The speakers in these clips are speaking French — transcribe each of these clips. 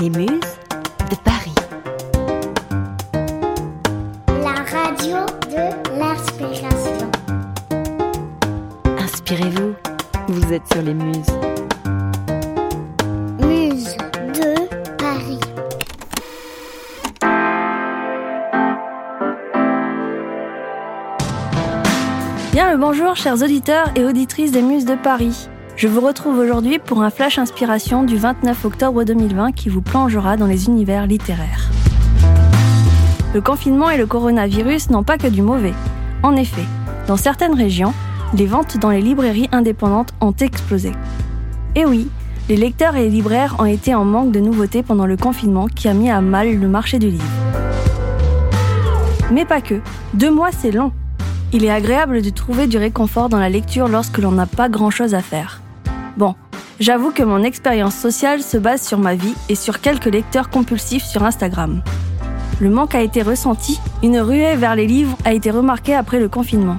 Les Muses de Paris. La radio de l'inspiration. Inspirez-vous, vous êtes sur les Muses. Muse de Paris. Bien le bonjour chers auditeurs et auditrices des Muses de Paris. Je vous retrouve aujourd'hui pour un flash inspiration du 29 octobre 2020 qui vous plongera dans les univers littéraires. Le confinement et le coronavirus n'ont pas que du mauvais. En effet, dans certaines régions, les ventes dans les librairies indépendantes ont explosé. Et oui, les lecteurs et les libraires ont été en manque de nouveautés pendant le confinement qui a mis à mal le marché du livre. Mais pas que. Deux mois, c'est long. Il est agréable de trouver du réconfort dans la lecture lorsque l'on n'a pas grand-chose à faire. Bon, j'avoue que mon expérience sociale se base sur ma vie et sur quelques lecteurs compulsifs sur Instagram. Le manque a été ressenti, une ruée vers les livres a été remarquée après le confinement.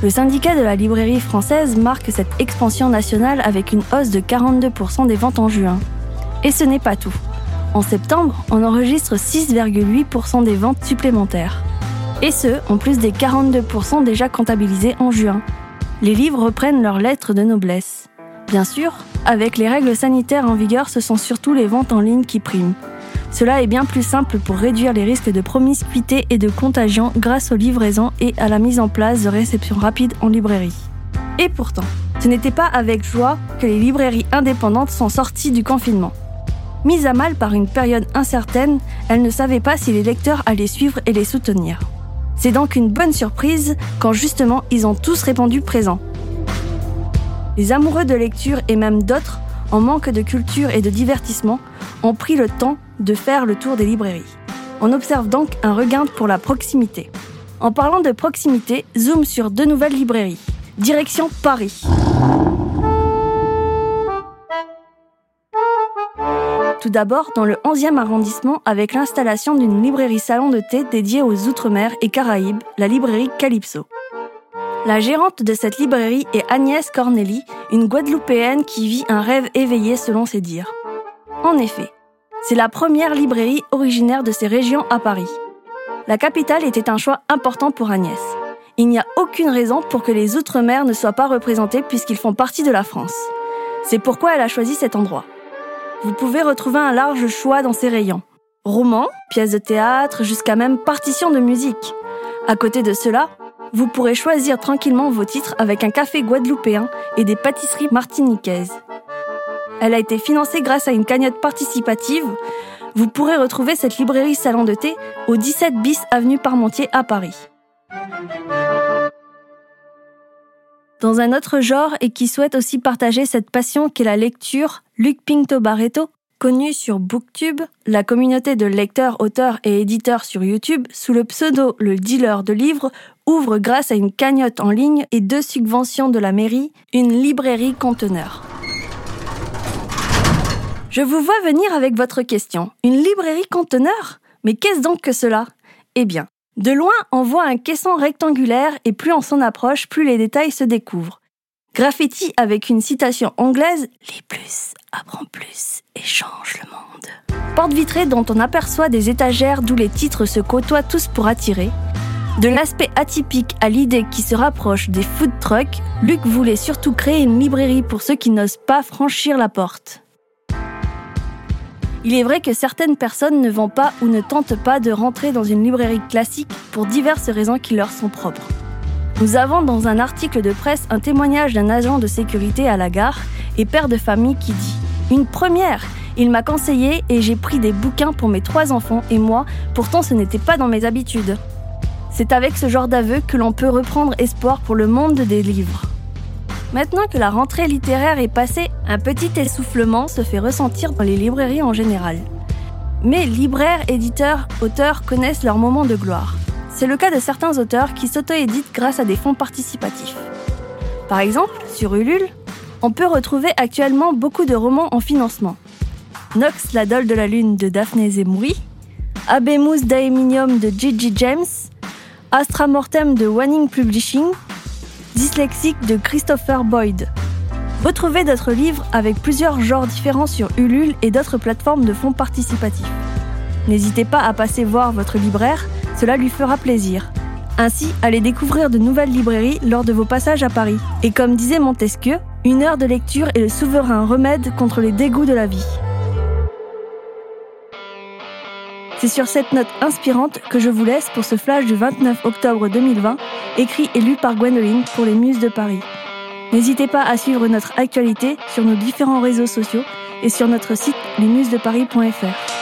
Le syndicat de la librairie française marque cette expansion nationale avec une hausse de 42% des ventes en juin. Et ce n'est pas tout. En septembre, on enregistre 6,8% des ventes supplémentaires. Et ce, en plus des 42% déjà comptabilisés en juin. Les livres reprennent leurs lettres de noblesse. Bien sûr, avec les règles sanitaires en vigueur, ce sont surtout les ventes en ligne qui priment. Cela est bien plus simple pour réduire les risques de promiscuité et de contagion grâce aux livraisons et à la mise en place de réception rapide en librairie. Et pourtant, ce n'était pas avec joie que les librairies indépendantes sont sorties du confinement. Mises à mal par une période incertaine, elles ne savaient pas si les lecteurs allaient suivre et les soutenir. C'est donc une bonne surprise quand justement ils ont tous répondu présent. Les amoureux de lecture et même d'autres, en manque de culture et de divertissement, ont pris le temps de faire le tour des librairies. On observe donc un regain pour la proximité. En parlant de proximité, zoom sur deux nouvelles librairies. Direction Paris. Tout d'abord, dans le 11e arrondissement, avec l'installation d'une librairie salon de thé dédiée aux Outre-mer et Caraïbes, la librairie Calypso. La gérante de cette librairie est Agnès Corneli, une Guadeloupéenne qui vit un rêve éveillé selon ses dires. En effet, c'est la première librairie originaire de ces régions à Paris. La capitale était un choix important pour Agnès. Il n'y a aucune raison pour que les Outre-mer ne soient pas représentés puisqu'ils font partie de la France. C'est pourquoi elle a choisi cet endroit. Vous pouvez retrouver un large choix dans ces rayons. Romans, pièces de théâtre, jusqu'à même partitions de musique. À côté de cela, vous pourrez choisir tranquillement vos titres avec un café guadeloupéen et des pâtisseries martiniquaises. Elle a été financée grâce à une cagnotte participative. Vous pourrez retrouver cette librairie salon de thé au 17 bis avenue Parmentier à Paris. Dans un autre genre et qui souhaite aussi partager cette passion qu'est la lecture, Luc Pinto Barreto, connu sur Booktube, la communauté de lecteurs, auteurs et éditeurs sur YouTube, sous le pseudo Le Dealer de livres, ouvre grâce à une cagnotte en ligne et deux subventions de la mairie, une librairie conteneur. Je vous vois venir avec votre question. Une librairie conteneur? Mais qu'est-ce donc que cela? Eh bien, de loin, on voit un caisson rectangulaire et plus on s'en approche, plus les détails se découvrent. Graffiti avec une citation anglaise Les plus apprend plus et change le monde. Porte vitrée dont on aperçoit des étagères d'où les titres se côtoient tous pour attirer. De l'aspect atypique à l'idée qui se rapproche des food trucks, Luc voulait surtout créer une librairie pour ceux qui n'osent pas franchir la porte. Il est vrai que certaines personnes ne vont pas ou ne tentent pas de rentrer dans une librairie classique pour diverses raisons qui leur sont propres. Nous avons dans un article de presse un témoignage d'un agent de sécurité à la gare et père de famille qui dit ⁇ Une première Il m'a conseillé et j'ai pris des bouquins pour mes trois enfants et moi, pourtant ce n'était pas dans mes habitudes. C'est avec ce genre d'aveu que l'on peut reprendre espoir pour le monde des livres. Maintenant que la rentrée littéraire est passée, un petit essoufflement se fait ressentir dans les librairies en général. Mais libraires, éditeurs, auteurs connaissent leur moment de gloire. C'est le cas de certains auteurs qui s'auto-éditent grâce à des fonds participatifs. Par exemple, sur Ulule, on peut retrouver actuellement beaucoup de romans en financement. Nox, la dolle de la lune de Daphné Zemouri, Abemus Daeminium de Gigi James, Astra Mortem de Wanning Publishing, Dyslexique de Christopher Boyd. Retrouvez d'autres livres avec plusieurs genres différents sur Ulule et d'autres plateformes de fonds participatifs. N'hésitez pas à passer voir votre libraire, cela lui fera plaisir. Ainsi, allez découvrir de nouvelles librairies lors de vos passages à Paris. Et comme disait Montesquieu, une heure de lecture est le souverain remède contre les dégoûts de la vie. C'est sur cette note inspirante que je vous laisse pour ce flash du 29 octobre 2020, écrit et lu par Gwendoline pour les Muses de Paris. N'hésitez pas à suivre notre actualité sur nos différents réseaux sociaux et sur notre site lesmusesdeparis.fr.